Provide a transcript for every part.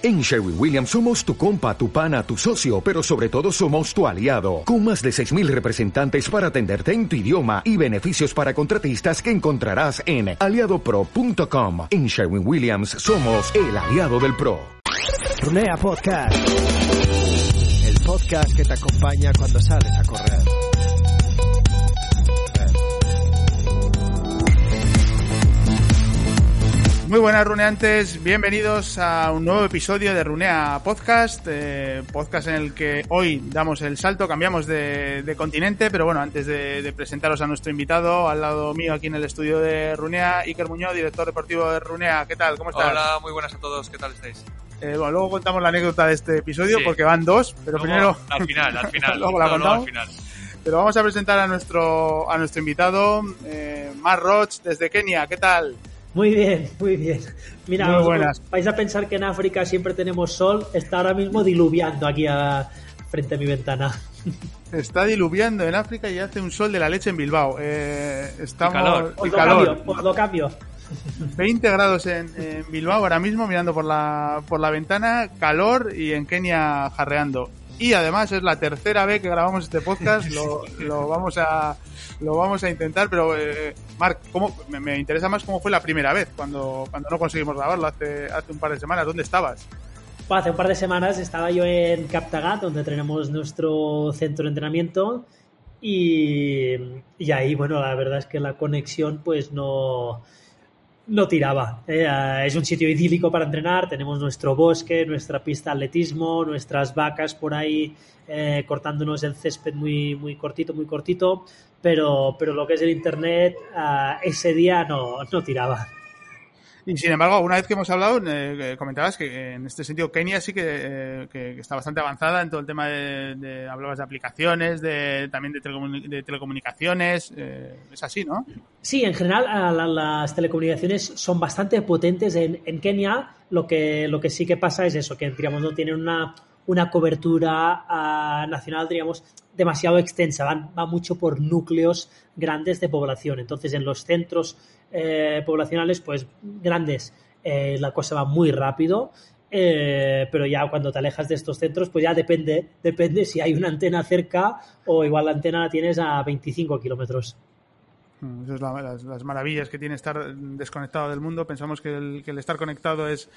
En Sherwin Williams somos tu compa, tu pana, tu socio, pero sobre todo somos tu aliado, con más de 6.000 representantes para atenderte en tu idioma y beneficios para contratistas que encontrarás en aliadopro.com. En Sherwin Williams somos el aliado del PRO. Runea Podcast, el podcast que te acompaña cuando sales a correr. Muy buenas runeantes, bienvenidos a un nuevo episodio de Runea Podcast, eh, podcast en el que hoy damos el salto, cambiamos de, de continente, pero bueno, antes de, de, presentaros a nuestro invitado, al lado mío aquí en el estudio de Runea, Iker Muñoz, director deportivo de Runea, ¿qué tal? ¿Cómo estás? Hola, muy buenas a todos, ¿qué tal estáis? Eh, bueno, luego contamos la anécdota de este episodio sí. porque van dos, pero luego, primero... Al final, al final. luego la no, contamos. No, al final. Pero vamos a presentar a nuestro, a nuestro invitado, eh, Mar Roch, desde Kenia, ¿qué tal? Muy bien, muy bien. Mira, muy buenas. vais a pensar que en África siempre tenemos sol, está ahora mismo diluviando aquí a, frente a mi ventana. Está diluviando en África y hace un sol de la leche en Bilbao. Eh, estamos, y calor. Y calor. Cambio, por lo cambio. 20 grados en, en, Bilbao ahora mismo, mirando por la, por la ventana, calor y en Kenia jarreando. Y además es la tercera vez que grabamos este podcast, lo, vamos a lo vamos a intentar, pero eh, Marc, ¿cómo, me, interesa más cómo fue la primera vez cuando, cuando no conseguimos grabarlo hace, hace un par de semanas. ¿Dónde estabas? Pues hace un par de semanas estaba yo en Captagat, donde tenemos nuestro centro de entrenamiento y, y ahí, bueno, la verdad es que la conexión pues no, no tiraba. Eh, es un sitio idílico para entrenar, tenemos nuestro bosque, nuestra pista de atletismo, nuestras vacas por ahí eh, cortándonos el césped muy, muy cortito, muy cortito, pero, pero lo que es el internet uh, ese día no, no tiraba. Y sin embargo, una vez que hemos hablado, eh, comentabas que en este sentido Kenia sí que, eh, que, que, está bastante avanzada en todo el tema de, hablabas de aplicaciones, de también de, telecomun de telecomunicaciones, eh, es así, ¿no? Sí, en general la, las telecomunicaciones son bastante potentes en, en, Kenia. Lo que, lo que sí que pasa es eso, que digamos no tienen una, una cobertura uh, nacional, digamos, demasiado extensa, van, va mucho por núcleos grandes de población. Entonces, en los centros eh, poblacionales, pues grandes, eh, la cosa va muy rápido, eh, pero ya cuando te alejas de estos centros, pues ya depende, depende si hay una antena cerca o igual la antena la tienes a 25 kilómetros. Esas es la, las, las, maravillas que tiene estar desconectado del mundo. Pensamos que que el estar conectado es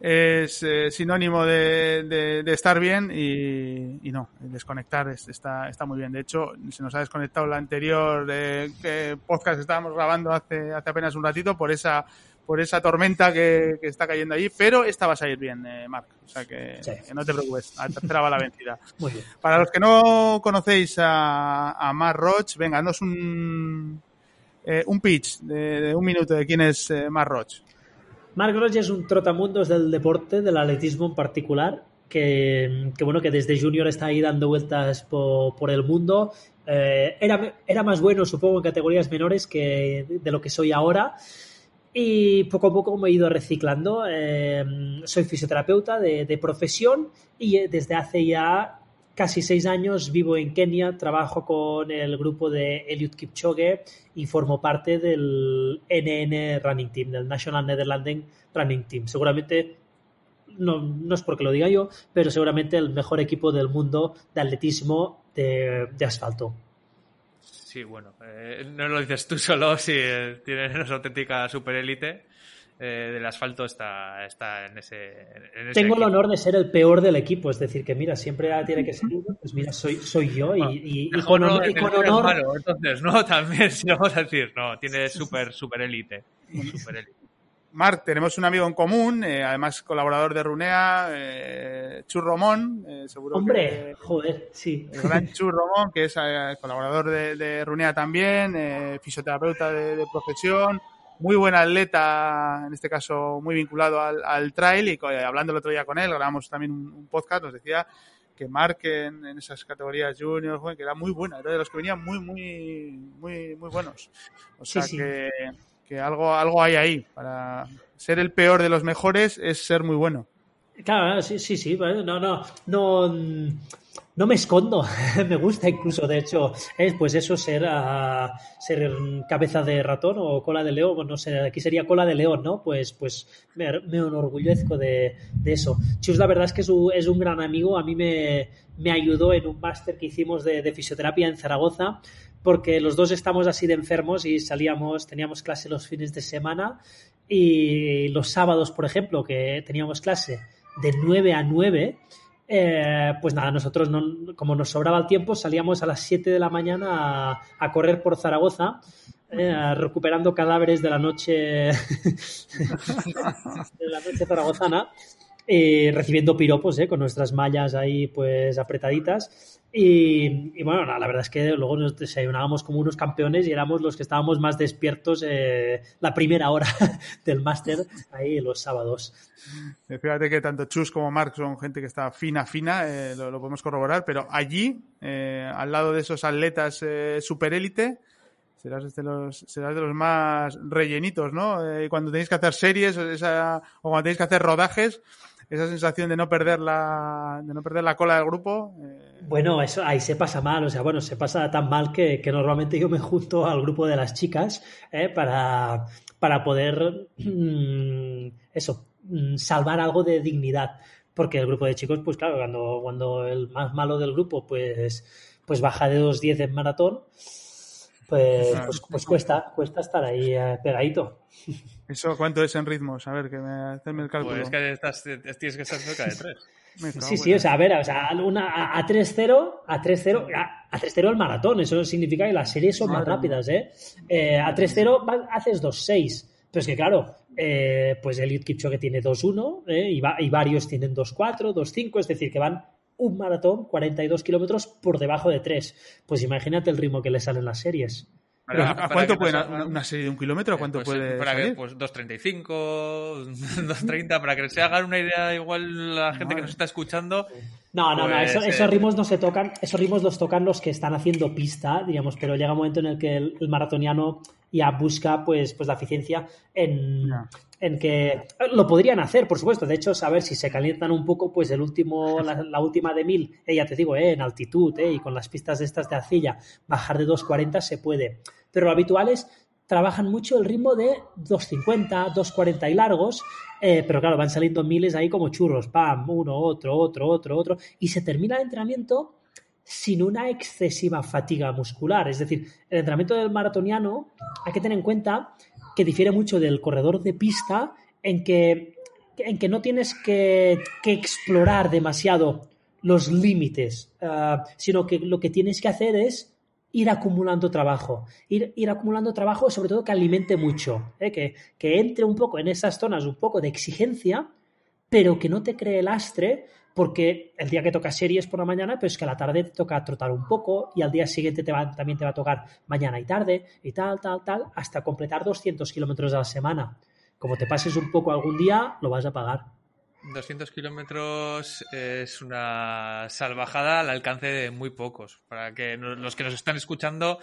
es eh, sinónimo de, de, de, estar bien y, y no, el desconectar es, está, está muy bien. De hecho, se nos ha desconectado la anterior eh, podcast que estábamos grabando hace, hace apenas un ratito por esa por esa tormenta que, que está cayendo allí, pero esta va a salir bien, eh, Marc. O sea que, sí. que, no te preocupes, la tercera va la vencida. Muy bien. Para los que no conocéis a, a Marc Roch, venga, danos un, eh, un pitch de, de, un minuto de quién es eh, Marc Roch. Marc Roch es un trotamundos del deporte, del atletismo en particular, que, bueno, que desde junior está ahí dando vueltas por, por el mundo. Eh, era, era más bueno, supongo, en categorías menores que de lo que soy ahora. Y poco a poco me he ido reciclando. Eh, soy fisioterapeuta de, de, profesión y desde hace ya casi seis años vivo en Kenia, trabajo con el grupo de Eliud Kipchoge y formo parte del NN Running Team, del National Netherlands Running Team. Seguramente, no, no, es porque lo diga yo, pero seguramente el mejor equipo del mundo de atletismo de, asfalto. Sí, bueno, eh, no lo dices tú solo, si eh, tienes una auténtica superélite. Eh, del asfalto está, está en ese. En ese Tengo equipo. el honor de ser el peor del equipo, es decir, que mira, siempre tiene que ser uno, pues mira, soy, soy yo y, y, y con, no, honor, y con honor. Malo, entonces, no, también, si vamos a decir, no, tiene super, super élite. Marc, tenemos un amigo en común, eh, además colaborador de Runea, eh, Churromón, eh, seguro Hombre, que, joder, sí. El gran Churromón, que es eh, colaborador de, de, Runea también, eh, fisioterapeuta de, de, profesión, muy buen atleta, en este caso muy vinculado al, al trail, y hablando el otro día con él, grabamos también un, un podcast, nos decía que Marc en, en, esas categorías junior, que era muy buena, era de los que venían muy, muy, muy, muy buenos. O sea sí, sí. que que algo, algo hay ahí. Para ser el peor de los mejores es ser muy bueno. Claro, sí, sí, sí. No, no, no, no me escondo. me gusta incluso, de hecho, es pues eso, ser, uh, ser cabeza de ratón o cola de león. No sé, aquí sería cola de león, ¿no? Pues, pues me, me enorgullezco de, de, eso. Chus, la verdad es que es un, es un gran amigo. A mí me, me ayudó en un máster que hicimos de, de fisioterapia en Zaragoza porque los dos estamos así de enfermos y salíamos, teníamos clase los fines de semana y los sábados, por ejemplo, que teníamos clase de 9 a 9, eh, pues nada, nosotros, no, como nos sobraba el tiempo, salíamos a las 7 de la mañana a, a correr por Zaragoza, eh, recuperando cadáveres de la noche, de la noche zaragozana. Eh, recibiendo piropos eh, con nuestras mallas ahí pues apretaditas y, y bueno, la verdad es que luego nos desayunábamos como unos campeones y éramos los que estábamos más despiertos eh, la primera hora del máster ahí los sábados. Fíjate que tanto Chus como Mark son gente que está fina, fina, eh, lo, lo, podemos corroborar, pero allí, eh, al lado de esos atletas superélite, serás de los serás de los más rellenitos, ¿no? cuando tenéis que hacer series esa, o cuando tenéis que hacer rodajes, esa sensación de no perder la, de no perder la cola del grupo. Eh... Bueno, ahí se pasa mal, o sea, bueno, se pasa tan mal que, que normalmente yo me junto al grupo de las chicas eh, para, para poder mmm, eso, salvar algo de dignidad. Porque el grupo de chicos, pues claro, cuando, cuando el más malo del grupo, pues, pues baja de 2.10 en maratón, pues, pues, pues, cuesta, cuesta estar ahí eh, pegadito. ¿Eso cuánto es en ritmos? A ver, que me hacen el cálculo. Pues que estás, tienes que estar cerca de 3. Sí, sí, o sea, a ver, o sea, una, a 3-0, a 3-0, a 3-0 el maratón, eso significa que las series son más rápidas, ¿eh? eh a 3-0 haces 2-6. Pero es que, claro, eh, pues Eliud Kipchoge tiene 2-1 ¿eh? y, va, y, varios tienen 2-4, 2-5, es decir, que van un maratón 42 kilómetros por debajo de 3. Pues imagínate el ritmo que le salen las series. ¿A, ¿A, cuánto puede una, una, serie de un kilómetro? ¿A cuánto pues, puede para salir? Que, pues 2.35, 2.30, para que se hagan una idea igual la gente que nos está escuchando. No, no, pues, no, eso, esos ritmos no se tocan, esos ritmos los tocan los que están haciendo pista, digamos, pero llega un momento en el que el, el maratoniano ya busca pues, pues la eficiencia en, no. En que lo podrían hacer, por supuesto. De hecho, saber si se calientan un poco, pues el último, la, la última de mil, eh, ya te digo, eh, en altitud eh, y con las pistas de estas de arcilla, bajar de 2.40 se puede. Pero lo habitual es trabajan mucho el ritmo de 2.50, 2.40 y largos, eh, pero claro, van saliendo miles ahí como churros, pam, uno, otro, otro, otro, otro, y se termina el entrenamiento sin una excesiva fatiga muscular. Es decir, el entrenamiento del maratoniano hay que tener en cuenta que difiere mucho del corredor de pista en que, en que no tienes que, que explorar demasiado los límites, uh, sino que lo que tienes que hacer es ir acumulando trabajo, ir, ir acumulando trabajo sobre todo que alimente mucho, ¿eh? que, que entre un poco en esas zonas un poco de exigencia, pero que no te cree lastre porque el día que toca series por la mañana, pues que a la tarde te toca trotar un poco y al día siguiente te va, también te va a tocar mañana y tarde y tal, tal, tal, hasta completar 200 kilómetros a la semana. Como te pases un poco algún día, lo vas a pagar. 200 kilómetros es una salvajada al alcance de muy pocos. Para que los que nos están escuchando,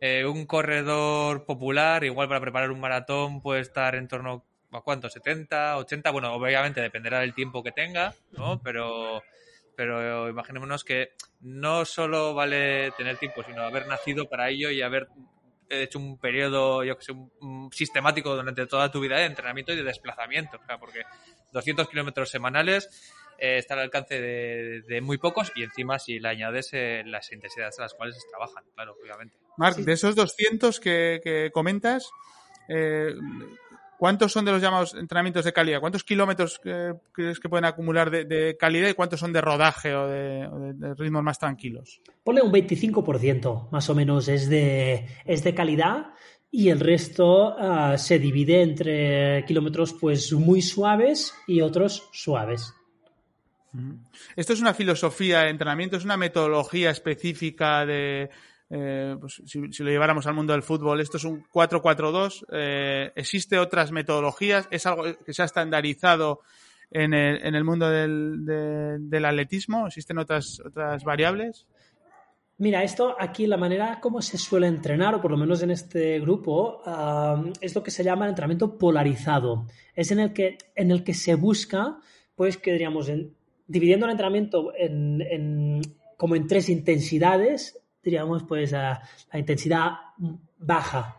eh, un corredor popular, igual para preparar un maratón, puede estar en torno a cuánto, 70, 80, bueno, obviamente dependerá del tiempo que tenga, ¿no? Pero, pero imaginémonos que no solo vale tener tiempo, sino haber nacido para ello y haber hecho un periodo, yo que sé, un, un sistemático durante toda tu vida de entrenamiento y de desplazamiento, o sea, porque 200 kilómetros semanales eh, está al alcance de, de, muy pocos y encima si le añades eh, las intensidades a las cuales se trabajan, claro, obviamente. Marc, sí. de esos 200 que, que comentas, eh, ¿cuántos son de los llamados entrenamientos de calidad? ¿Cuántos kilómetros eh, crees que pueden acumular de, de, calidad y cuántos son de rodaje o de, o de ritmos más tranquilos? Ponle un 25% más o menos es de, es de calidad y el resto uh, se divide entre kilómetros pues muy suaves y otros suaves. Esto es una filosofía de entrenamiento, es una metodología específica de, eh, pues, si, lo lleváramos al mundo del fútbol, esto es un 4-4-2, eh, existe otras metodologías, es algo que se ha estandarizado en el, mundo del, de, del atletismo, existen otras, otras variables. Mira, esto aquí la manera como se suele entrenar, o por lo menos en este grupo, es lo que se llama el entrenamiento polarizado. Es en el que, en el que se busca pues que diríamos, en, dividiendo el entrenamiento en, como en tres intensidades, diríamos, pues la intensidad baja,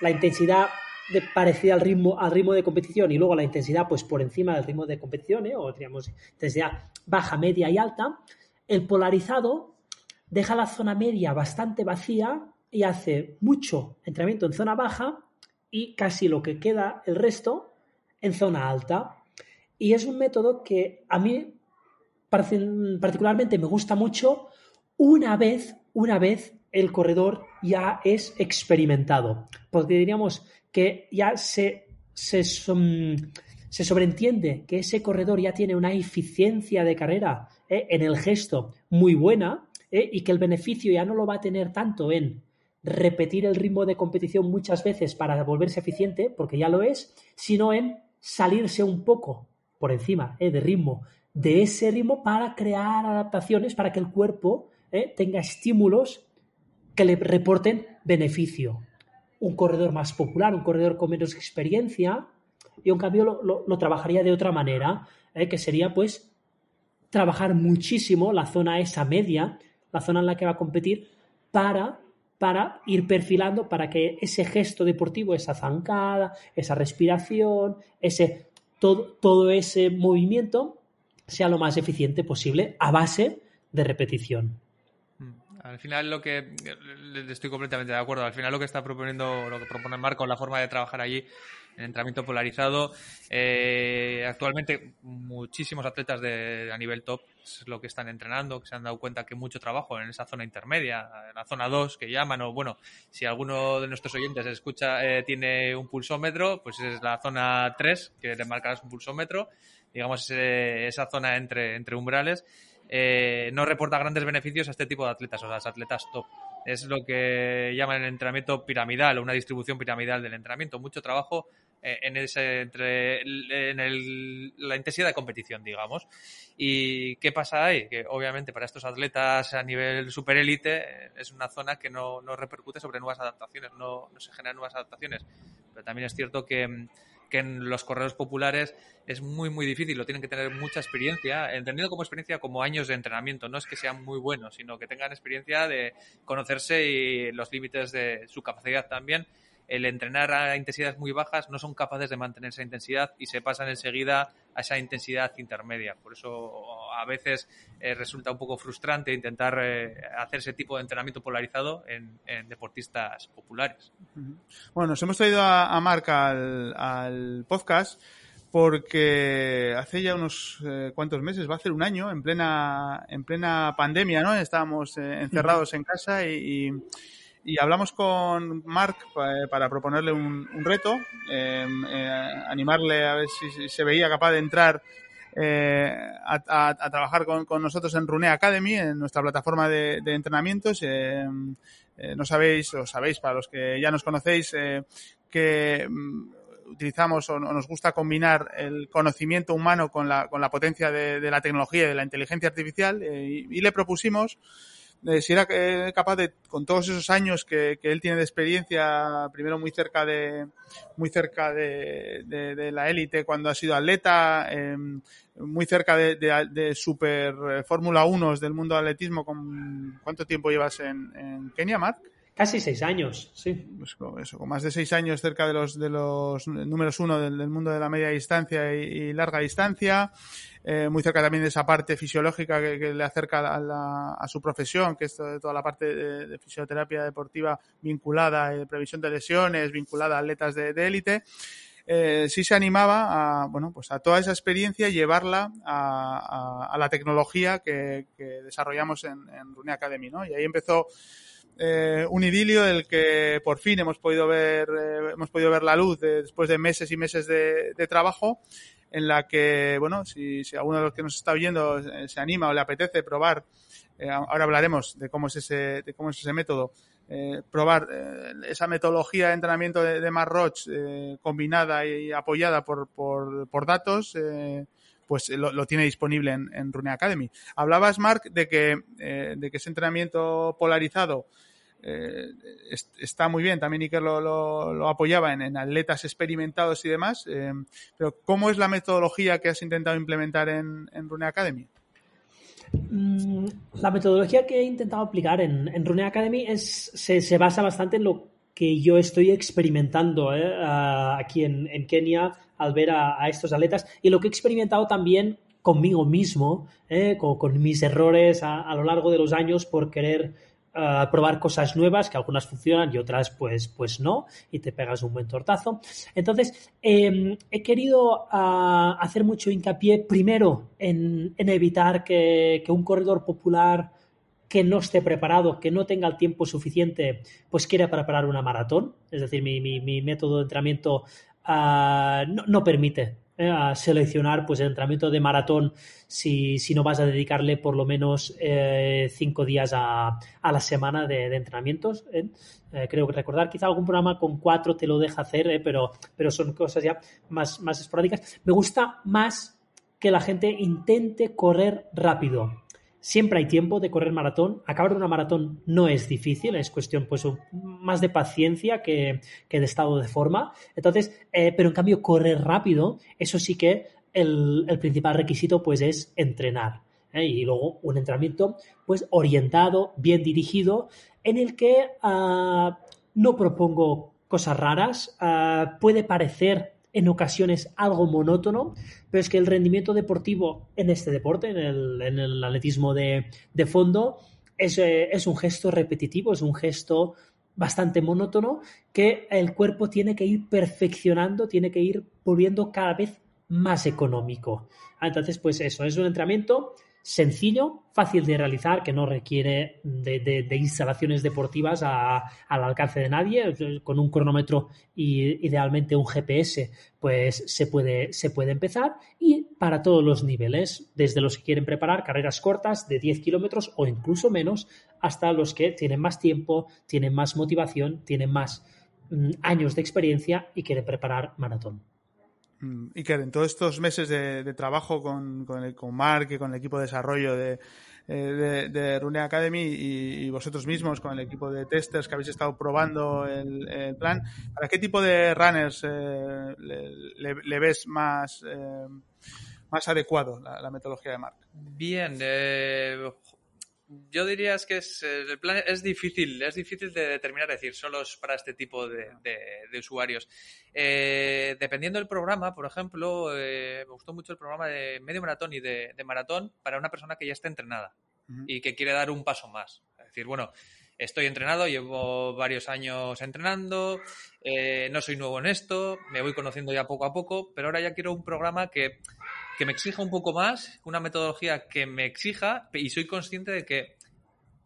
la intensidad de, parecida al ritmo, al ritmo de competición y luego la intensidad pues por encima del ritmo de competición, ¿eh? o diríamos intensidad baja, media y alta, el polarizado deja la zona media bastante vacía y hace mucho entrenamiento en zona baja y casi lo que queda el resto en zona alta. Y es un método que a mí particularmente me gusta mucho una vez, una vez el corredor ya es experimentado. Porque diríamos que ya se, se, sobreentiende que ese corredor ya tiene una eficiencia de carrera eh, en el gesto muy buena eh, y que el beneficio ya no lo va a tener tanto en repetir el ritmo de competición muchas veces para volverse eficiente, porque ya lo es, sino en salirse un poco por encima eh, de ritmo de ese ritmo para crear adaptaciones para que el cuerpo tenga estímulos que le reporten beneficio. Un corredor más popular, un corredor con menos experiencia, y en cambio lo, trabajaría de otra manera, ¿eh? que sería pues trabajar muchísimo la zona esa media, la zona en la que va a competir, para, para ir perfilando, para que ese gesto deportivo, esa zancada, esa respiración, ese, todo, todo ese movimiento sea lo más eficiente posible a base de repetición. Al final lo que estoy completamente de acuerdo. Al final lo que está proponiendo, lo que propone Marco, la forma de trabajar allí en entrenamiento polarizado. Eh, actualmente muchísimos atletas de, a nivel top es lo que están entrenando, que se han dado cuenta que mucho trabajo en esa zona intermedia, en la zona 2 que llaman, o bueno, si alguno de nuestros oyentes escucha, eh, tiene un pulsómetro, pues es la zona 3 que le marcarás un pulsómetro, digamos esa zona entre, entre umbrales eh, no reporta grandes beneficios a este tipo de atletas, o a los atletas top. Es lo que llaman el entrenamiento piramidal o una distribución piramidal del entrenamiento. Mucho trabajo eh, en ese entre en la intensidad de competición, digamos. ¿Y qué pasa ahí? Que obviamente para estos atletas a nivel superélite eh, es una zona que no, no repercute sobre nuevas adaptaciones, no, no se generan nuevas adaptaciones. Pero también es cierto que mm, que en los corredores populares es muy, muy difícil, lo tienen que tener mucha experiencia, entendido como experiencia como años de entrenamiento, no es que sean muy buenos, sino que tengan experiencia de conocerse y los límites de su capacidad también el entrenar a intensidades muy bajas no son capaces de mantener esa intensidad y se pasan enseguida a esa intensidad intermedia. Por eso a veces eh, resulta un poco frustrante intentar eh, hacer ese tipo de entrenamiento polarizado en, deportistas populares. Bueno, nos hemos traído a, a Marc al, podcast porque hace ya unos eh, cuantos meses, va a ser un año, en plena, en plena pandemia, ¿no? Estábamos encerrados en casa y y hablamos con Mark eh, para proponerle un, reto, em, eh, animarle a ver si, se veía capaz de entrar eh, a, trabajar con, nosotros en Rune Academy, en nuestra plataforma de, entrenamientos. Em, no sabéis, o sabéis para los que ya nos conocéis, que mm, utilizamos o, nos gusta combinar el conocimiento humano con la, con la potencia de, la tecnología y de la inteligencia artificial y le propusimos si era eh, capaz de, con todos esos años que, él tiene de experiencia, primero muy cerca de, muy cerca de, de, la élite cuando ha sido atleta, em, muy cerca de, de, Super eh, Fórmula 1 del mundo del atletismo, con, ¿cuánto tiempo llevas en, en Kenia, Mark? Casi seis años, sí. Pues con eso, con más de seis años cerca de los, de los números uno del, mundo de la media distancia y larga distancia. Eh, muy cerca también de esa parte fisiológica que, le acerca a, su profesión, que es toda la parte de, fisioterapia deportiva vinculada, de previsión de lesiones, vinculada a atletas de élite. Eh, sí se animaba a, bueno, pues a toda esa experiencia llevarla a, la tecnología que, desarrollamos en, en Academy, ¿no? Y ahí empezó eh, un idilio del que por fin hemos podido ver, hemos podido ver la luz después de meses y meses de, trabajo en la que, bueno, si, alguno de los que nos está oyendo eh, se anima o le apetece probar, eh, ahora hablaremos de cómo es ese, de cómo es ese método, eh, probar esa metodología de entrenamiento de, de Marroch combinada y apoyada por, por, datos, pues lo, lo, tiene disponible en, en Rune Academy. Hablabas, Mark, de que, de que ese entrenamiento polarizado eh, está muy bien, también Iker lo, apoyaba en, atletas experimentados y demás, eh, pero ¿cómo es la metodología que has intentado implementar en, Rune Academy? Mm, la metodología que he intentado aplicar en, en Rune Academy es, se, basa bastante en lo que yo estoy experimentando eh, aquí en, Kenia al ver a, estos atletas y lo que he experimentado también conmigo mismo, con, mis errores a, lo largo de los años por querer probar cosas nuevas, que algunas funcionan y otras pues, pues no, y te pegas un buen tortazo. Entonces, em, he querido ah, hacer mucho hincapié primero en, evitar que, un corredor popular que no esté preparado, que no tenga el tiempo suficiente, pues quiera preparar una maratón. Es decir, mi, método de entrenamiento ah, no, no, permite eh, a seleccionar pues el entrenamiento de maratón si, no vas a dedicarle por lo menos eh, cinco días a, la semana de, entrenamientos. ¿eh? creo que recordar, quizá algún programa con cuatro te lo deja hacer, pero, pero son cosas ya más, más esporádicas. Me gusta más que la gente intente correr rápido Siempre hay tiempo de correr maratón. Acabar una maratón no es difícil, es cuestión pues más de paciencia que, de estado de forma. Entonces, eh, pero en cambio correr rápido, eso sí que el, principal requisito pues es entrenar. ¿eh? Y luego un entrenamiento pues orientado, bien dirigido, en el que ah, no propongo cosas raras. Ah, puede parecer en ocasiones algo monótono, pero es que el rendimiento deportivo en este deporte, en el, atletismo de, fondo, eh, es, un gesto repetitivo, es un gesto bastante monótono que el cuerpo tiene que ir perfeccionando, tiene que ir volviendo cada vez más económico. Ah, entonces, pues eso, es un entrenamiento sencillo, fácil de realizar, que no requiere de, instalaciones deportivas al alcance de nadie, con un cronómetro y idealmente un GPS, pues se puede, se puede empezar y para todos los niveles, desde los que quieren preparar carreras cortas de 10 kilómetros o incluso menos, hasta los que tienen más tiempo, tienen más motivación, tienen más mm, años de experiencia y quieren preparar maratón. Mm, que en todos estos meses de, trabajo con, con, el, con Mark y con el equipo de desarrollo de, eh, de, Rune Academy y, vosotros mismos con el equipo de testers que habéis estado probando el, plan, ¿para qué tipo de runners eh, le, ves más, eh, más adecuado la, metodología de Mark? Bien, yo diría es que es, el plan es difícil, es difícil de determinar, decir, solo es para este tipo de, usuarios. Eh, dependiendo del programa, por ejemplo, eh, me gustó mucho el programa de medio maratón y de, maratón para una persona que ya está entrenada y que quiere dar un paso más. Es decir, bueno, estoy entrenado, llevo varios años entrenando, eh, no soy nuevo en esto, me voy conociendo ya poco a poco, pero ahora ya quiero un programa que que me exija un poco más, una metodología que me exija y soy consciente de que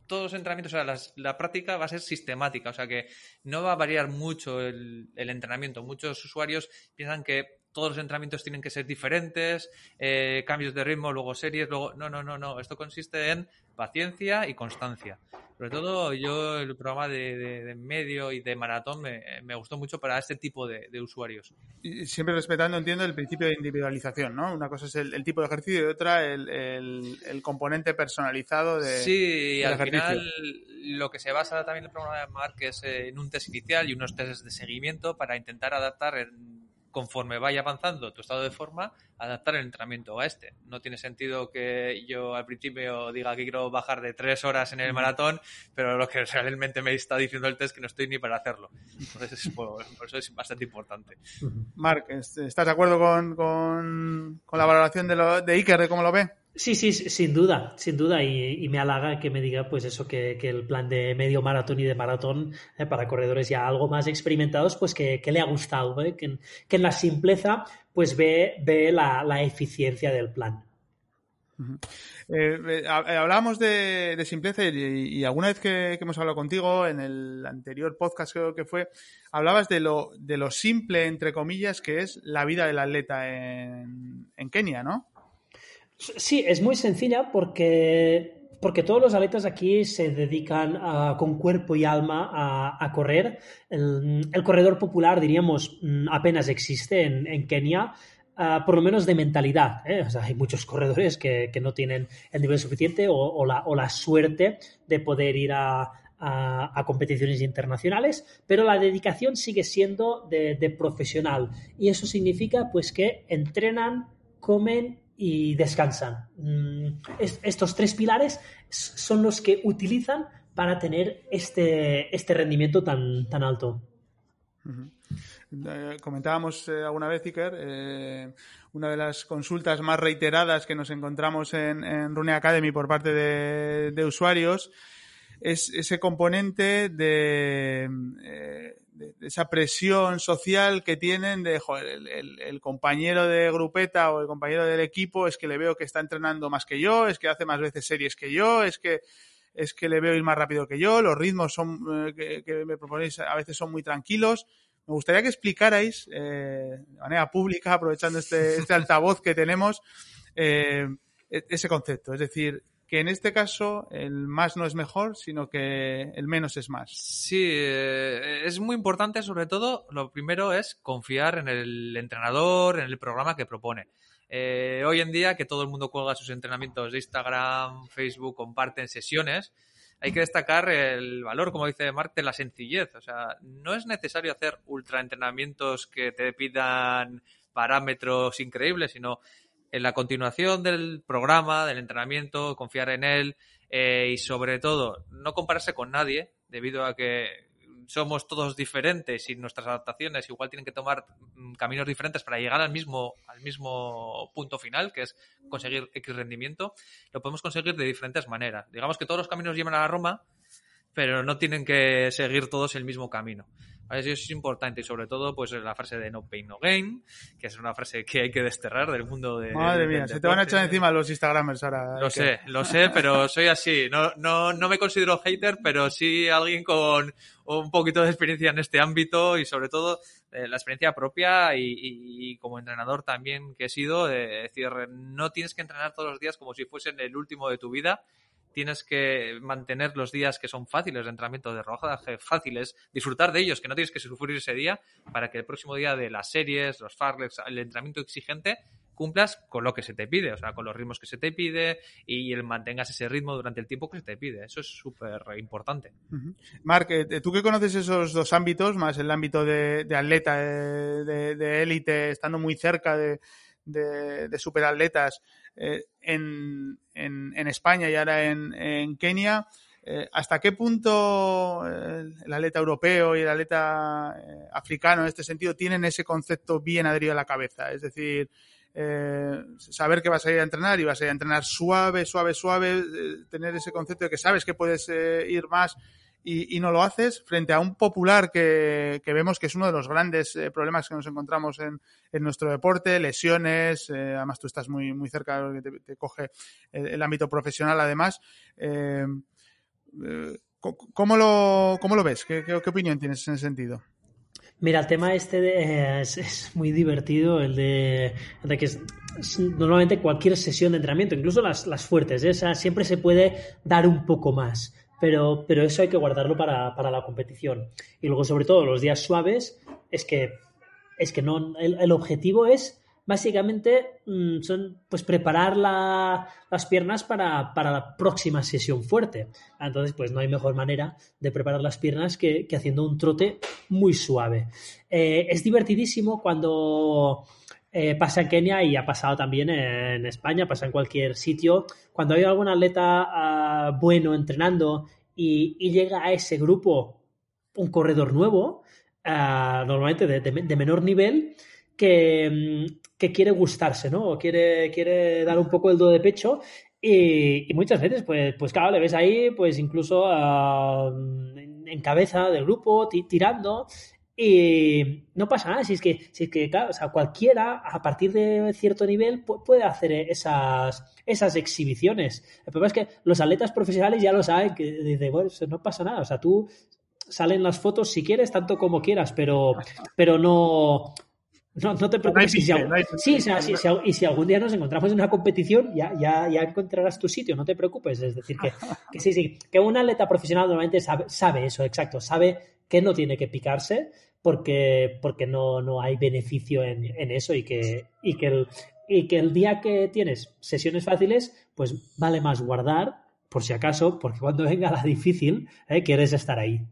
todos los entrenamientos, o sea, la práctica va a ser sistemática, o sea que no va a variar mucho el, entrenamiento. Muchos usuarios piensan que todos los entrenamientos tienen que ser diferentes, eh, cambios de ritmo, luego series, luego... No, no, no, no. Esto consiste en paciencia y constancia. Sobre todo yo el programa de, medio y de maratón me, gustó mucho para este tipo de, usuarios. Y siempre respetando, entiendo, el principio de individualización, ¿no? Una cosa es el, tipo de ejercicio y otra el, componente personalizado de Sí, al final lo que se basa también el programa de Mark es en un test inicial y unos tests de seguimiento para intentar adaptar conforme vaya avanzando tu estado de forma, adaptar el entrenamiento a este. No tiene sentido que yo al principio diga que quiero bajar de tres horas en el maratón, pero lo que realmente me está diciendo el test es que no estoy ni para hacerlo. Entonces, por, eso es bastante importante. Marc, ¿estás de acuerdo con, con, la valoración de, lo, de Iker, de cómo lo ve? Sí, sí, sin duda, sin duda. Y, me halaga que me diga, pues eso, que, el plan de medio maratón y de maratón eh, para corredores ya algo más experimentados, pues que, le ha gustado, ¿eh? que, en la simpleza, pues ve, ve la, eficiencia del plan. Eh, hablábamos de, simpleza y, alguna vez que, hemos hablado contigo, en el anterior podcast creo que fue, hablabas de lo, de lo simple, entre comillas, que es la vida del atleta en, en Kenia, ¿no? Sí, es muy sencilla porque, porque todos los atletas aquí se dedican con cuerpo y alma a, correr. El, corredor popular, diríamos, mm, apenas existe en, Kenia. Ah, por lo menos de mentalidad. ¿eh? hay muchos corredores que, no tienen el nivel suficiente o, la, o, la, suerte de poder ir a, a, competiciones internacionales, pero la dedicación sigue siendo de, profesional. Y eso significa pues que entrenan, comen y descansan. Mm, estos tres pilares son los que utilizan para tener este, este rendimiento tan, tan alto. Eh, comentábamos eh, alguna vez, Iker, eh, una de las consultas más reiteradas que nos encontramos en, en Rune Academy por parte de, usuarios es ese componente de, esa presión social que tienen de, joder, el, el, compañero de grupeta o el compañero del equipo es que le veo que está entrenando más que yo, es que hace más veces series que yo, es que es que le veo ir más rápido que yo, los ritmos son que, que me proponéis a veces son muy tranquilos me gustaría que explicarais eh, de manera pública, aprovechando este, este altavoz que tenemos, eh, e-, ese concepto. Es decir, que en este caso el más no es mejor, sino que el menos es más. Sí, eh, es muy importante, sobre todo, lo primero es confiar en el entrenador, en el programa que propone. hoy en día, que todo el mundo cuelga sus entrenamientos de Instagram, Facebook, comparten sesiones, hay que destacar el valor, como dice Mark, de la sencillez. O sea, no es necesario hacer ultraentrenamientos que te pidan parámetros increíbles, sino en la continuación del programa, del entrenamiento, confiar en él eh, y sobre todo no compararse con nadie, debido a que somos todos diferentes y nuestras adaptaciones igual tienen que tomar mm, caminos diferentes para llegar al mismo, al mismo punto final, que es conseguir X rendimiento, lo podemos conseguir de diferentes maneras. Digamos que todos los caminos llevan a la Roma, pero no tienen que seguir todos el mismo camino. Eso es importante y sobre todo pues la frase de no pain no gain, que es una frase que hay que desterrar del mundo de... Madre mía, se te van a echar encima los Instagramers ahora. Lo sé, lo sé, pero soy así. No, no, no me considero hater, pero sí alguien con un poquito de experiencia en este ámbito y sobre todo eh, la experiencia propia y, y, como entrenador también que he sido, de decir, no tienes que entrenar todos los días como si fuesen el último de tu vida tienes que mantener los días que son fáciles de entrenamiento de rodaje, fáciles, disfrutar de ellos, que no tienes que sufrir ese día para que el próximo día de las series, los farlex, el entrenamiento exigente, cumplas con lo que se te pide, o sea, con los ritmos que se te pide y el mantengas ese ritmo durante el tiempo que se te pide. Eso es súper importante. Marc, eh, tú que conoces esos dos ámbitos, más el ámbito de, atleta, de élite, estando muy cerca de, de, superatletas eh, en, en, España y ahora en, Kenia. Eh, ¿Hasta qué punto el, atleta europeo y el atleta eh, africano en este sentido tienen ese concepto bien adherido a la cabeza? Es decir, saber que vas a ir a entrenar y vas a ir a entrenar suave, suave, suave, tener ese concepto de que sabes que puedes ir más y, no lo haces frente a un popular que, vemos que es uno de los grandes eh, problemas que nos encontramos en, nuestro deporte, lesiones, eh, además tú estás muy, muy cerca de que te, coge el, ámbito profesional además. Eh, ¿cómo, lo, ¿Cómo lo ves? ¿Qué, opinión tienes en ese sentido? Mira, el tema este es, muy divertido, el de, que normalmente cualquier sesión de entrenamiento, incluso las, las fuertes, siempre se puede dar un poco más pero, pero eso hay que guardarlo para, para, la competición. Y luego, sobre todo, los días suaves, es que, es que no, el, objetivo es básicamente mm, son pues preparar la, las piernas para, para, la próxima sesión fuerte. Entonces, pues no hay mejor manera de preparar las piernas que, que haciendo un trote muy suave. Eh, es divertidísimo cuando eh, pasa en Kenia y ha pasado también en España, pasa en cualquier sitio. Cuando hay algún atleta ah, bueno entrenando y, llega a ese grupo un corredor nuevo, ah, normalmente de, menor nivel, que, mm, que, quiere gustarse, ¿no? O quiere, quiere dar un poco el do de pecho y, muchas veces, pues, pues claro, le ves ahí, pues incluso ah, en cabeza del grupo, tirando, y no pasa nada, si es que, si es que claro, o sea, cualquiera a partir de cierto nivel puede hacer esas, esas exhibiciones. El problema es que los atletas profesionales ya lo saben, que bueno, no pasa nada, o sea, tú salen las fotos si quieres, tanto como quieras, pero, pero no, no, no te preocupes. sí, y si algún día nos encontramos en una competición, ya, ya, ya encontrarás tu sitio, no te preocupes. Es decir, que, que sí, sí, que un atleta profesional normalmente sabe, sabe eso, exacto, sabe que no tiene que picarse porque, porque no, no hay beneficio en, en eso y que, y, que el, y que el día que tienes sesiones fáciles, pues vale más guardar por si acaso, porque cuando venga la difícil, ¿eh? quieres estar ahí.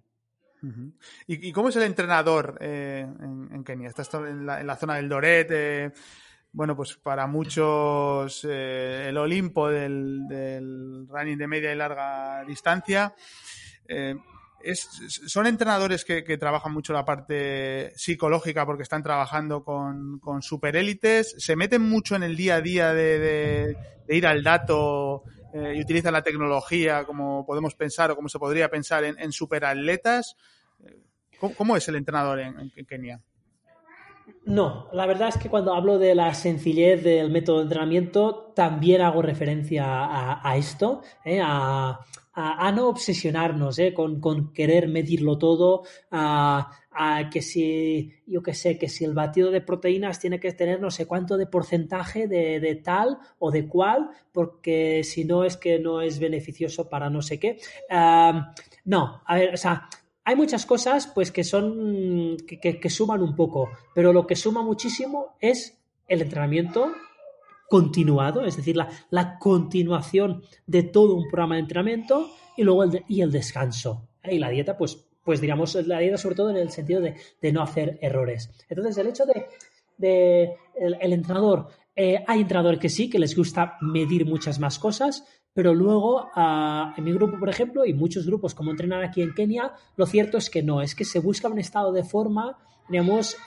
¿Y, cómo es el entrenador eh, en, Kenia? Estás en la, en la zona del Doret. Bueno, pues para muchos eh, el Olimpo del, running de media y larga distancia. Son entrenadores que, trabajan mucho la parte psicológica porque están trabajando con, superélites, se meten mucho en el día a día de, ir al dato y utilizan la tecnología como podemos pensar o como se podría pensar en, superatletas. ¿Cómo, es el entrenador en, Kenia? No, la verdad es que cuando hablo de la sencillez del método de entrenamiento, también hago referencia a, esto, ¿eh? a, no obsesionarnos ¿eh? con, querer medirlo todo, a, que si, yo qué sé, que si el batido de proteínas tiene que tener no sé cuánto de porcentaje de, tal o de cual, porque si no es que no es beneficioso para no sé qué. No, a ver, o sea, hay muchas cosas pues que son que, suman un poco, pero lo que suma muchísimo es el entrenamiento continuado, es decir, la, continuación de todo un programa de entrenamiento y luego el, y el descanso. Y la dieta, pues, pues digamos, la dieta sobre todo en el sentido de, no hacer errores. Entonces, el hecho de, de el, entrenador, eh, hay entrenadores que sí, que les gusta medir muchas más cosas, pero luego ah, en mi grupo, por ejemplo, y muchos grupos como entrenar aquí en Kenia, lo cierto es que no, es que se busca un estado de forma, digamos,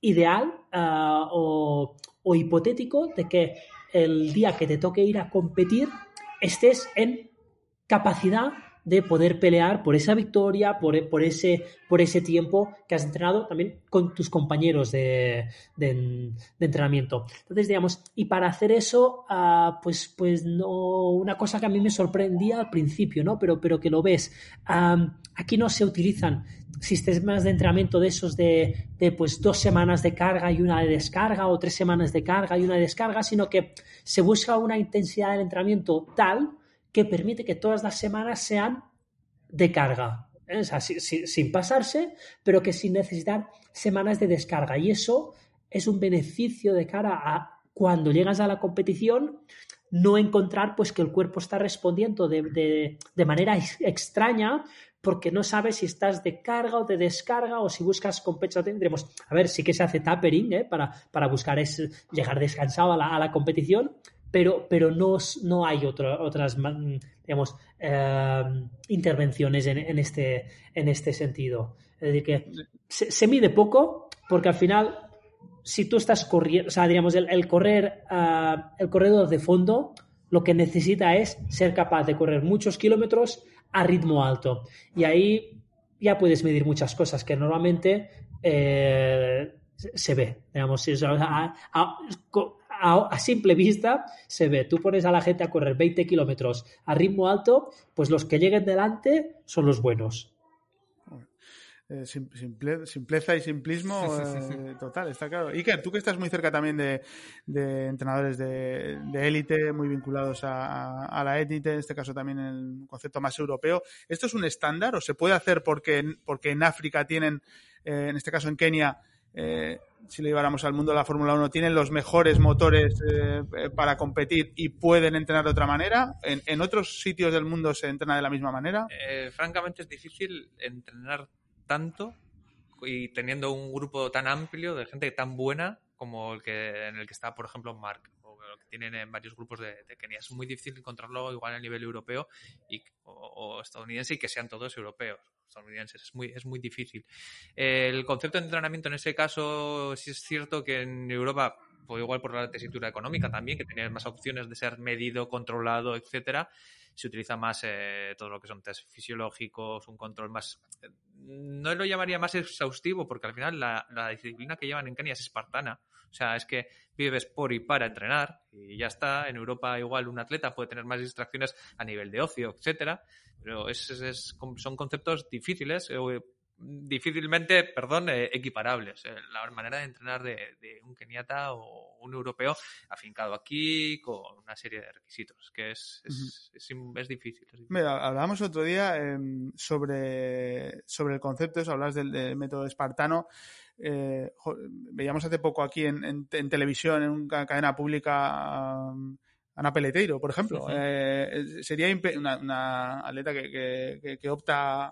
ideal ah, o, o hipotético de que el día que te toque ir a competir estés en capacidad de poder pelear por esa victoria, por, por, ese, por ese tiempo que has entrenado también con tus compañeros de, de, entrenamiento. Entonces, digamos, y para hacer eso, uh, pues, pues no, una cosa que a mí me sorprendía al principio, ¿no? Pero, pero que lo ves. Aquí no se utilizan sistemas de entrenamiento de esos de, de, pues dos semanas de carga y una de descarga o tres semanas de carga y una de descarga, sino que se busca una intensidad del entrenamiento tal que permite que todas las semanas sean de carga. ¿eh? O sin, pasarse, pero que sin necesitar semanas de descarga. Y eso es un beneficio de cara a cuando llegas a la competición, no encontrar pues que el cuerpo está respondiendo de, manera extraña porque no sabes si estás de carga o de descarga o si buscas compensación. Tendremos, a ver, sí que se hace tapering ¿eh? para, para buscar llegar descansado a la, a la competición, pero, pero no, no hay otras digamos, eh, intervenciones en, este, en este sentido. Es decir, que se, mide poco porque al final, si tú estás corriendo, o sea, digamos, el, correr, eh, el corredor de fondo lo que necesita es ser capaz de correr muchos kilómetros a ritmo alto. Y ahí ya puedes medir muchas cosas que normalmente eh, se ve. Digamos, a, simple vista se ve. Tú pones a la gente a correr 20 kilómetros a ritmo alto, pues los que lleguen delante son los buenos. Eh, simpleza y simplismo eh, total, está claro. Iker, tú que estás muy cerca también de, entrenadores de élite, muy vinculados a, la élite, en este caso también el concepto más europeo, ¿esto es un estándar o se puede hacer porque, porque en África tienen, eh, en este caso en Kenia, eh, si le lleváramos al mundo de la Fórmula 1, tienen los mejores motores eh, para competir y pueden entrenar de otra manera. ¿En, otros sitios del mundo se entrena de la misma manera? Eh, francamente es difícil entrenar tanto y teniendo un grupo tan amplio de gente tan buena como el que en el que está, por ejemplo, Mark o lo que tienen en varios grupos de, Kenia. Es muy difícil encontrarlo igual a nivel europeo y, o estadounidense y que sean todos europeos estadounidenses. Es muy, es muy difícil. El concepto de entrenamiento en ese caso, sí es cierto que en Europa, pues igual por la tesitura económica también, que tenía más opciones de ser medido, controlado, etcétera, se utiliza más eh, todo lo que son test fisiológicos, un control más. No lo llamaría más exhaustivo, porque al final la disciplina que llevan en Kenia es espartana. O sea, es que vives por y para entrenar y ya está. En Europa igual un atleta puede tener más distracciones a nivel de ocio, etcétera. Pero es, son conceptos difíciles, eh, difícilmente, perdón, eh, equiparables. Eh, la manera de entrenar de, un keniata o un europeo afincado aquí con una serie de requisitos, que es, es, difícil. hablábamos otro día em, sobre, sobre el concepto, eso, hablas del, método espartano. Veíamos hace poco aquí en, televisión, en una cadena pública, Ana Peleteiro, por ejemplo. Eh, sería una, atleta que, opta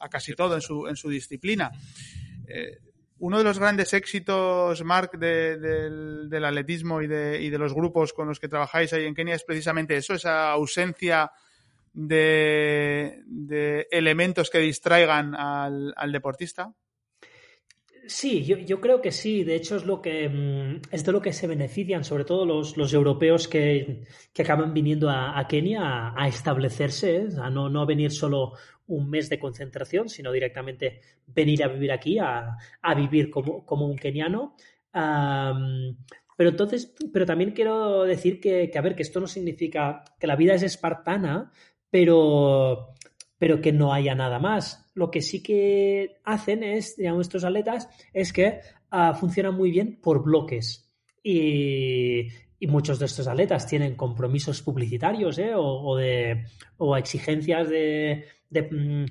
a, casi todo en su, en su disciplina. Eh, uno de los grandes éxitos, Mark, del, atletismo y de, y de, los grupos con los que trabajáis ahí en Kenia es precisamente eso, esa ausencia de, elementos que distraigan al, al deportista. Sí, yo, yo, creo que sí. De hecho, es lo que mm, es de lo que se benefician, sobre todo los, los europeos que, que, acaban viniendo a, Kenia a, establecerse, a no, no venir solo un mes de concentración, sino directamente venir a vivir aquí, a, a vivir como, como, un keniano. pero entonces, pero también quiero decir que, que, a ver, que esto no significa que la vida es espartana, pero pero que no haya nada más. Lo que sí que hacen es, digamos, estos atletas, es que uh, funcionan muy bien por bloques. Y, muchos de estos atletas tienen compromisos publicitarios ¿eh? o, de, o exigencias de, mm,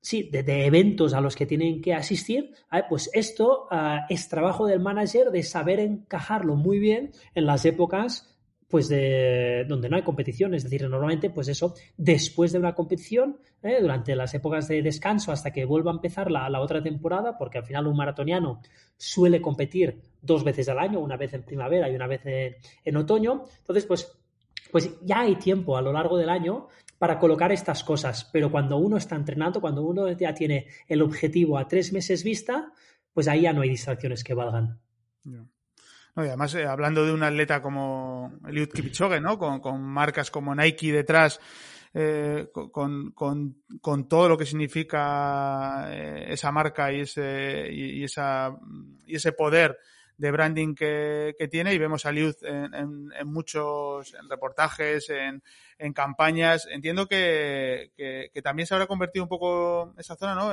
sí, de, eventos a los que tienen que asistir, pues esto uh, es trabajo del manager de saber encajarlo muy bien en las épocas pues de donde no hay competición, es decir, normalmente pues eso, después de una competición, ¿eh? durante las épocas de descanso hasta que vuelva a empezar la, otra temporada, porque al final un maratoniano suele competir dos veces al año, una vez en primavera y una vez en, otoño, entonces pues, pues ya hay tiempo a lo largo del año para colocar estas cosas, pero cuando uno está entrenando, cuando uno ya tiene el objetivo a tres meses vista, pues ahí ya no hay distracciones que valgan. Y además, eh, hablando de un atleta como Eliud Kipchoge, ¿no? Con, con marcas como Nike detrás, eh, con, con, con, todo lo que significa eh, esa marca y ese, y, esa, y ese poder de branding que, que tiene y vemos a Liud en, en, en muchos en reportajes, en, en campañas. Entiendo que, que, que, también se habrá convertido un poco esa zona, ¿no?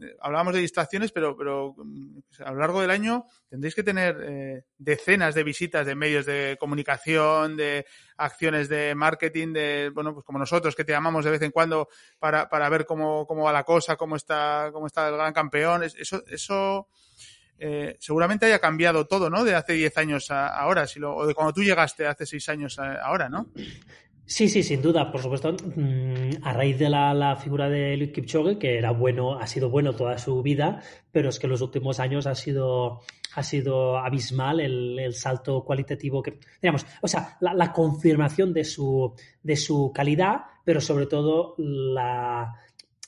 Eh, hablábamos de distracciones, pero, pero pues, a lo largo del año tendréis que tener eh, decenas de visitas de medios de comunicación, de acciones de marketing, de, bueno, pues como nosotros que te llamamos de vez en cuando para, para ver cómo, cómo va la cosa, cómo está, cómo está el gran campeón. Eso, eso, eh, seguramente haya cambiado todo, ¿no? De hace 10 años a ahora, si lo, o de cuando tú llegaste hace 6 años a ahora, ¿no? Sí, sí, sin duda, por supuesto. Mm, a raíz de la, la figura de Luke Kipchoge, que era bueno, ha sido bueno toda su vida, pero es que en los últimos años ha sido, ha sido abismal el, el salto cualitativo que, digamos, o sea, la, la confirmación de su, de su calidad, pero sobre todo la,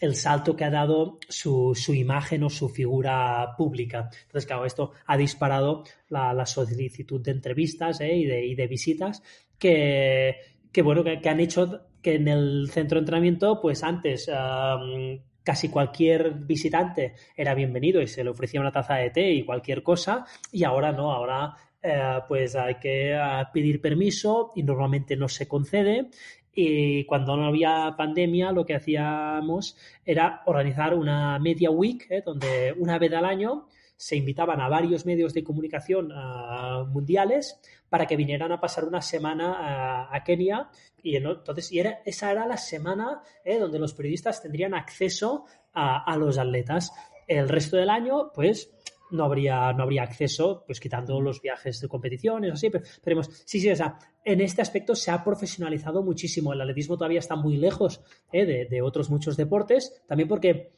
el salto que ha dado su, su, imagen o su figura pública. Entonces, claro, esto ha disparado la, la solicitud de entrevistas ¿eh? y, de, y, de, visitas que, que bueno, que, que, han hecho que en el centro de entrenamiento, pues antes um, casi cualquier visitante era bienvenido y se le ofrecía una taza de té y cualquier cosa, y ahora no, ahora eh, pues hay que uh, pedir permiso y normalmente no se concede y cuando no había pandemia, lo que hacíamos era organizar una media week, ¿eh? donde una vez al año se invitaban a varios medios de comunicación uh, mundiales para que vinieran a pasar una semana a, a Kenia. Y entonces y era, esa era la semana ¿eh? donde los periodistas tendrían acceso a, a los atletas. El resto del año, pues no habría, no habría acceso, pues quitando los viajes de competiciones, así, pero, pero sí, sí, o sea, en este aspecto se ha profesionalizado muchísimo. El atletismo todavía está muy lejos ¿eh? de, de, otros muchos deportes, también porque,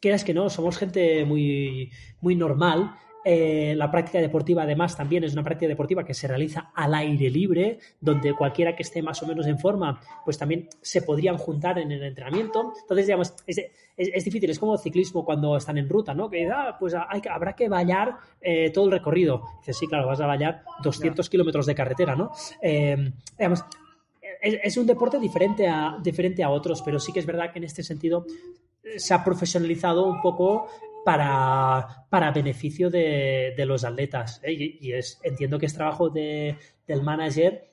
quieras que no, somos gente muy, muy normal eh, la práctica deportiva, además, también es una práctica deportiva que se realiza al aire libre, donde cualquiera que esté más o menos en forma, pues también se podrían juntar en el entrenamiento. Entonces, digamos, es, es, es difícil, es como ciclismo cuando están en ruta, ¿no? Que ah, pues hay, habrá que vallar eh, todo el recorrido. Dices, sí, claro, vas a vallar 200 kilómetros de carretera, ¿no? Eh, digamos, es, es, un deporte diferente a, diferente a otros, pero sí que es verdad que en este sentido se ha profesionalizado un poco para, para beneficio de, de los atletas. ¿eh? Y, es, entiendo que es trabajo de, del manager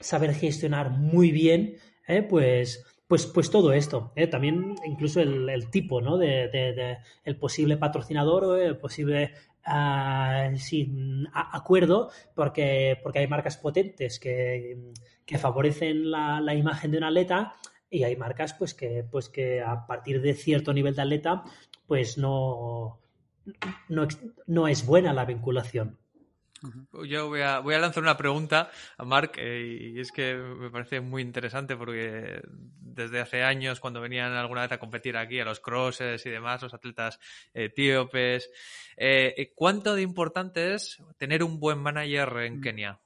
saber gestionar muy bien, ¿eh? pues, pues, pues todo esto. ¿eh? También incluso el, tipo ¿no? de, el posible patrocinador o el posible uh, sí, acuerdo, porque, porque hay marcas potentes que, que favorecen la, la imagen de un atleta y hay marcas pues que, pues que a partir de cierto nivel de atleta pues no, no, no es buena la vinculación. Yo voy a, voy a lanzar una pregunta a Mark eh, y es que me parece muy interesante porque desde hace años cuando venían alguna vez a competir aquí a los crosses y demás, los atletas etíopes, eh, ¿cuánto de importante es tener un buen manager en mm. Kenia?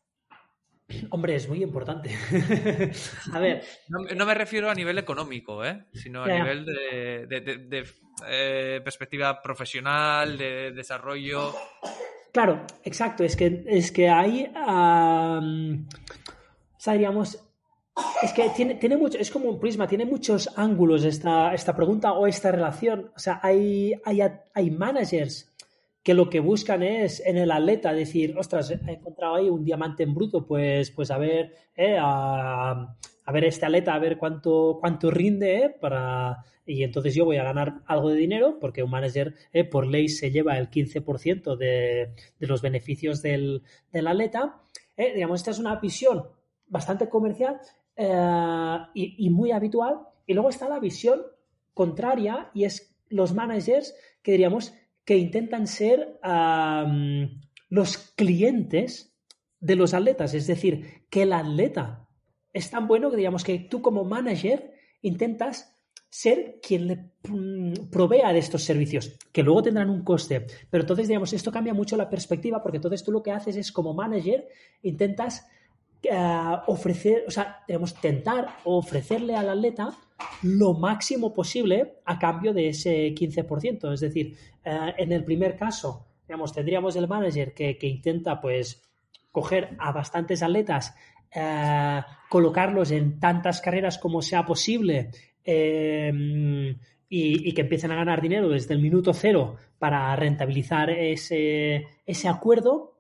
Hombre, es muy importante. a ver. No, me refiero a nivel económico, ¿eh? sino a nivel de, eh, perspectiva profesional, de desarrollo. Claro, exacto. Es que, es que hay. o sea, diríamos. Es que tiene, tiene mucho, es como un prisma, tiene muchos ángulos esta, esta pregunta o esta relación. O sea, hay, hay, hay managers que lo que buscan es en el atleta decir, ostras, he encontrado ahí un diamante en bruto, pues, pues a ver, eh, a, ver este atleta, a ver cuánto, cuánto rinde, eh, para... y entonces yo voy a ganar algo de dinero, porque un manager eh, por ley se lleva el 15% de, de los beneficios del, del atleta. Eh, digamos, esta es una visión bastante comercial y, y muy habitual. Y luego está la visión contraria, y es los managers que diríamos que intentan ser los clientes de los atletas. Es decir, que el atleta es tan bueno que digamos que tú como manager intentas ser quien le mm, provea de estos servicios, que luego tendrán un coste. Pero entonces, digamos, esto cambia mucho la perspectiva porque entonces tú lo que haces es como manager intentas eh, ofrecer, o sea, tenemos tentar ofrecerle al atleta lo máximo posible a cambio de ese 15%. Es decir, eh, en el primer caso, digamos, tendríamos el manager que, intenta, pues, coger a bastantes atletas, eh, colocarlos en tantas carreras como sea posible y, y, que empiecen a ganar dinero desde el minuto cero para rentabilizar ese, ese acuerdo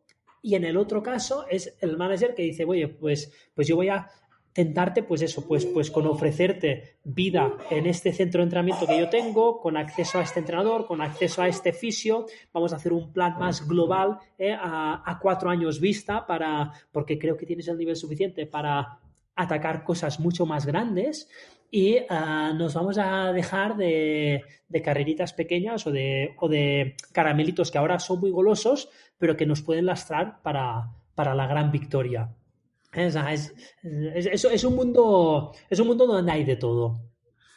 y en el otro caso es el manager que dice, oye, pues, pues yo voy a tentarte, pues eso, pues, pues con ofrecerte vida en este centro de entrenamiento que yo tengo, con acceso a este entrenador, con acceso a este fisio, vamos a hacer un plan más global eh, a, cuatro años vista para, porque creo que tienes el nivel suficiente para atacar cosas mucho más grandes y ah, nos vamos a dejar de, de carreritas pequeñas o de, o de caramelitos que ahora son muy golosos, pero que nos pueden lastrar para, para la gran victoria. Es, es, es, un mundo, es un mundo donde hay de todo.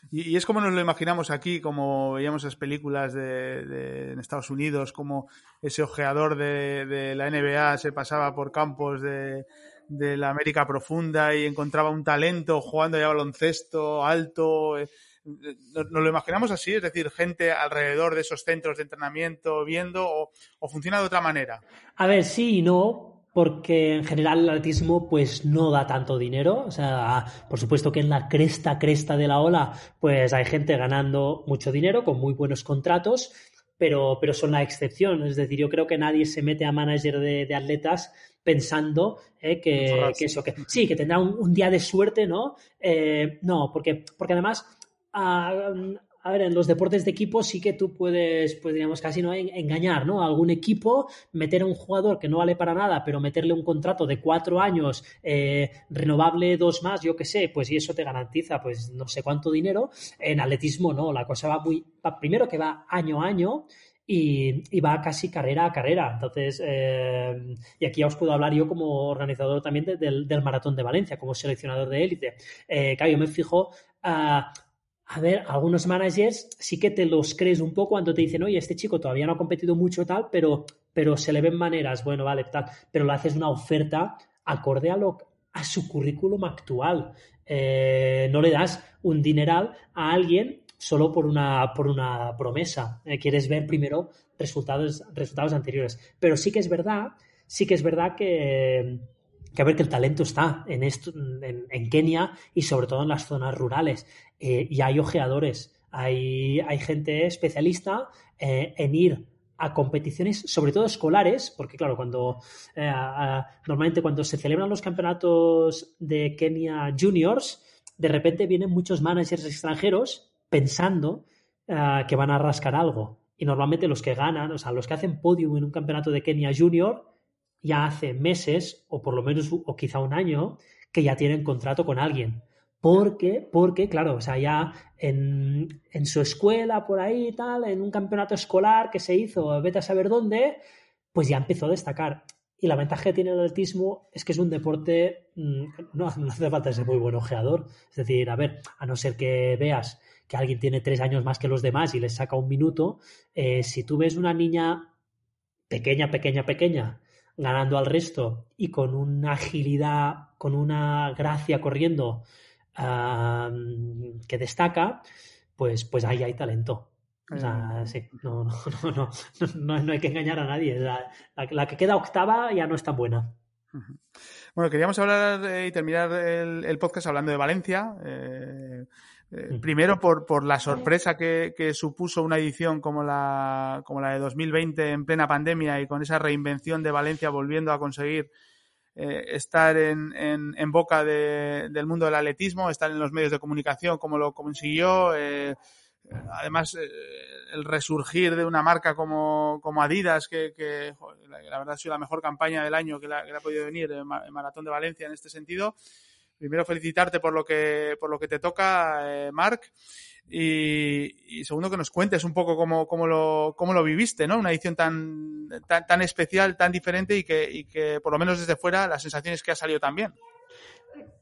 Y, es como nos lo imaginamos aquí, como veíamos las películas de, en Estados Unidos, como ese ojeador de, de, la NBA se pasaba por campos de, de la América profunda y encontraba un talento jugando ya baloncesto alto. Eh, nos, lo imaginamos así, es decir, gente alrededor de esos centros de entrenamiento viendo o, funciona de otra manera. A ver, sí y no, porque en general el atletismo pues no da tanto dinero. O sea, por supuesto que en la cresta, cresta de la ola, pues hay gente ganando mucho dinero con muy buenos contratos, pero, pero son la excepción. Es decir, yo creo que nadie se mete a manager de, atletas pensando eh, que, eso, que sí, que tendrá un, día de suerte, ¿no? Eh, no, porque, porque además a, ver, en los deportes de equipo sí que tú puedes, pues diríamos casi no engañar, ¿no? A algún equipo, meter a un jugador que no vale para nada, pero meterle un contrato de cuatro años, eh, renovable dos más, yo qué sé, pues y eso te garantiza, pues no sé cuánto dinero. En atletismo no, la cosa va muy, primero que va año a año. Y, va casi carrera a carrera. Entonces, eh, y aquí ya os puedo hablar yo como organizador también del, maratón de Valencia, como seleccionador de élite. Eh, claro, yo me fijo a a ver, algunos managers sí que te los crees un poco cuando te dicen, oye, este chico todavía no ha competido mucho tal, pero, pero se le ven maneras, bueno, vale, tal, pero le haces una oferta acorde a, su currículum actual. Eh, no le das un dineral a alguien solo por una, por una promesa. Eh, quieres ver primero resultados, resultados anteriores. Pero sí que es verdad, sí que es verdad que que ver que el talento está en, esto, en, Kenia y sobre todo en las zonas rurales. Eh, y hay ojeadores, hay, hay gente especialista eh, en ir a competiciones, sobre todo escolares, porque claro, cuando eh, normalmente cuando se celebran los campeonatos de Kenia Juniors, de repente vienen muchos managers extranjeros pensando que van a rascar algo. Y normalmente los que ganan, o sea, los que hacen podium en un campeonato de Kenia Junior, ya hace meses, o por lo menos, o quizá un año, que ya tienen contrato con alguien. Porque, porque, claro, o sea, ya en, en su escuela, por ahí y tal, en un campeonato escolar que se hizo, vete a saber dónde, pues ya empezó a destacar. Y la ventaja que tiene el atletismo es que es un deporte, mm, no, hace falta ser muy buen ojeador. Es decir, a ver, a no ser que veas que alguien tiene tres años más que los demás y les saca un minuto, eh, si tú ves una niña pequeña, pequeña, pequeña, ganando al resto y con una agilidad, con una gracia corriendo que destaca, pues, pues ahí hay talento. O sea, sí, no, no, no, no, no, hay que engañar a nadie. La, la, que queda octava ya no es tan buena. Bueno, queríamos hablar y terminar el, el, podcast hablando de Valencia. Eh, eh, primero por, por, la sorpresa que, que, supuso una edición como la, como la de 2020 en plena pandemia y con esa reinvención de Valencia volviendo a conseguir eh, estar en, en, en boca de, del mundo del atletismo, estar en los medios de comunicación como lo consiguió. Eh, además, eh, el resurgir de una marca como, como Adidas, que, que joder, la, la, verdad ha sido la mejor campaña del año que, la, que le ha podido venir en Maratón de Valencia en este sentido primero felicitarte por lo que, por lo que te toca, eh, Marc. Y, segundo, que nos cuentes un poco cómo, cómo, lo, cómo lo viviste, ¿no? Una edición tan, tan, tan especial, tan diferente y que, y que, por lo menos desde fuera, las sensaciones que ha salido también.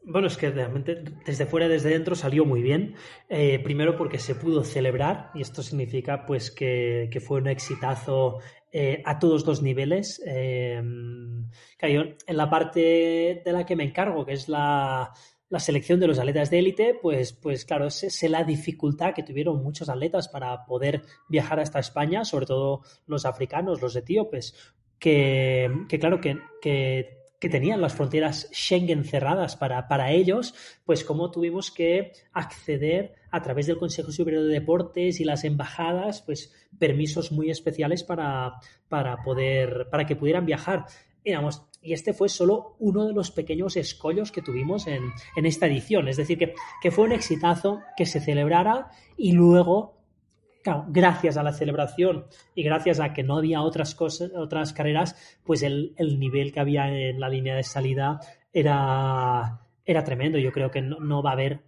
Bueno, es que realmente desde fuera y desde dentro salió muy bien. Eh, primero porque se pudo celebrar y esto significa pues que, que fue un exitazo eh, a todos los niveles. Eh, en la parte de la que me encargo, que es la, la selección de los atletas de élite, pues, pues claro, sé, la dificultad que tuvieron muchos atletas para poder viajar hasta España, sobre todo los africanos, los etíopes, que, que claro, que, que que tenían las fronteras Schengen cerradas para, para ellos, pues cómo tuvimos que acceder a través del Consejo Superior de Deportes y las embajadas, pues permisos muy especiales para, para poder, para que pudieran viajar. Digamos, y este fue solo uno de los pequeños escollos que tuvimos en, en esta edición. Es decir, que, que fue un exitazo que se celebrara y luego Claro, gracias a la celebración y gracias a que no había otras cosas, otras carreras, pues el, el nivel que había en la línea de salida era, era tremendo. Yo creo que no, no, va a haber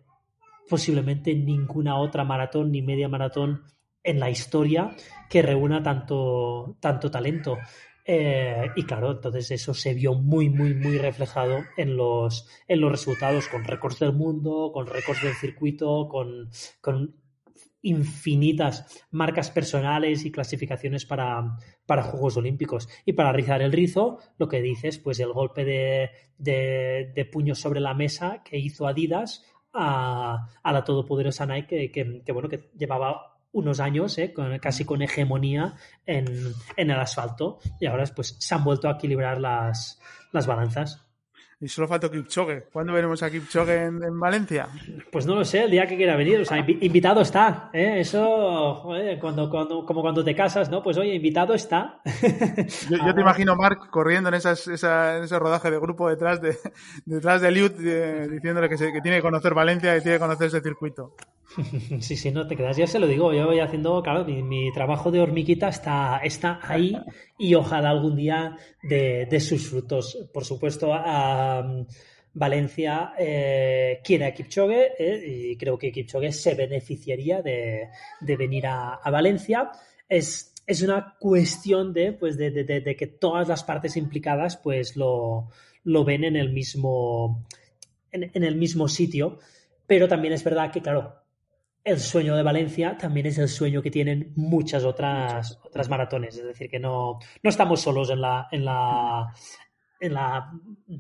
posiblemente ninguna otra maratón ni media maratón en la historia que reúna tanto, tanto talento. Eh, y claro, entonces eso se vio muy, muy, muy reflejado en los, en los resultados, con récords del mundo, con récords del circuito, con, con infinitas marcas personales y clasificaciones para, para, Juegos Olímpicos. Y para rizar el rizo, lo que dices, pues el golpe de, de, de puño sobre la mesa que hizo Adidas a, la todopoderosa Nike, que, bueno, que llevaba unos años, eh, con, casi con hegemonía en, en, el asfalto, y ahora pues se han vuelto a equilibrar las, las balanzas. Y solo falta Kipchoge. ¿Cuándo veremos a Kipchoge en, en, Valencia? Pues no lo sé, el día que quiera venir. O sea, invitado está. ¿eh? Eso, joder, cuando, cuando, como cuando te casas, ¿no? Pues oye, invitado está. Yo, yo te imagino Marc corriendo en, esas, esa, en ese rodaje de grupo detrás de, detrás de Liut, eh, diciéndole que, se, que tiene que conocer Valencia y tiene que conocer ese circuito. Sí, sí, no te quedas. Yo se lo digo, yo voy haciendo, claro, mi, mi trabajo de hormiguita está, está ahí y ojalá algún día de, de sus frutos. Por supuesto, a, Valencia eh, quiere a Kipchoge eh, y creo que Kipchoge se beneficiaría de, de venir a, a, Valencia. Es, es una cuestión de, pues de, de, que todas las partes implicadas pues lo, lo ven en el mismo en el mismo sitio. Pero también es verdad que, claro, el sueño de Valencia también es el sueño que tienen muchas otras, otras maratones. Es decir, que no, no estamos solos en la, en la, en la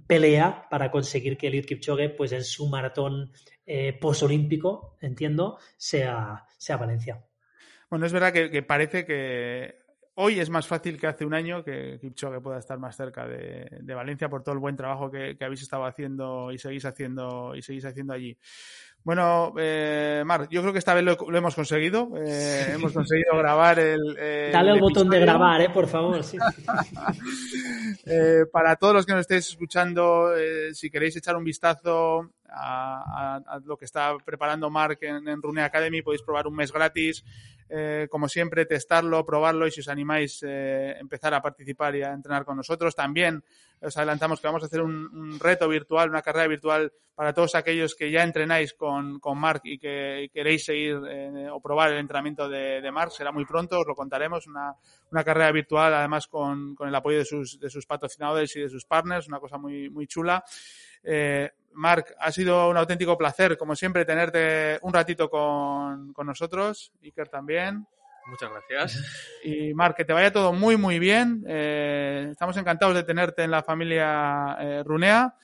pelea para conseguir que Eliud Kipchoge, pues en su maratón eh, posolímpico, entiendo, sea, sea Valencia. Bueno, es verdad que, parece que hoy es más fácil que hace un año que Kipchoge pueda estar más cerca de, de Valencia por todo el buen trabajo que, que, habéis estado haciendo y seguís haciendo y seguís haciendo allí. Bueno, eh, Mar, yo creo que esta vez lo, lo hemos conseguido. Eh, hemos conseguido grabar el. Eh, Dale el, el botón de grabar, eh, por favor. Sí. Eh, para todos los que nos estéis escuchando, eh, si queréis echar un vistazo a, lo que está preparando Mark en, en Rune Academy. Podéis probar un mes gratis. Eh, como siempre, testarlo, probarlo y si os animáis, eh, empezar a participar y a entrenar con nosotros. También os adelantamos que vamos a hacer un, reto virtual, una carrera virtual para todos aquellos que ya entrenáis con, con Mark y que queréis seguir eh, o probar el entrenamiento de, de, Mark. Será muy pronto, os lo contaremos. Una, una carrera virtual, además con, con el apoyo de sus, de sus patrocinadores y de sus partners, una cosa muy, muy chula. Eh, Marc, ha sido un auténtico placer, como siempre, tenerte un ratito con, con nosotros. Iker también. Muchas gracias. Y Marc, que te vaya todo muy, muy bien. Eh, estamos encantados de tenerte en la familia eh, Runea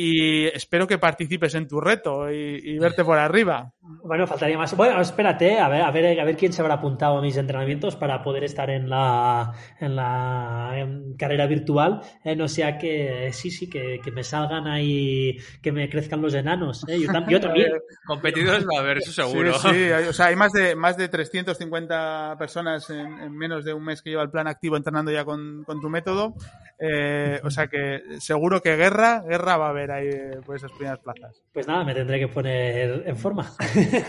y espero que participes en tu reto y, verte por arriba. Bueno, faltaría más. Bueno, espérate, a ver, a ver, a ver quién se habrá apuntado a mis entrenamientos para poder estar en la, en la carrera virtual. Eh, no sea que sí, sí, que, me salgan ahí, que me crezcan los enanos. ¿eh? Yo, también. Competidores va a haber, eso seguro. Sí, sí, o sea, hay más de, más de 350 personas en, menos de un mes que lleva el plan activo entrenando ya con, con tu método. Eh, o sea que seguro que guerra, guerra va a haber ahí por esas primeras plazas. Pues nada, me tendré que poner en forma.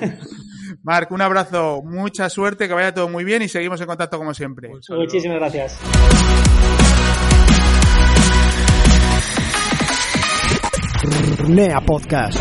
Marc, un abrazo, mucha suerte, que vaya todo muy bien y seguimos en contacto como siempre. Muchísimas gracias. Nea Podcast.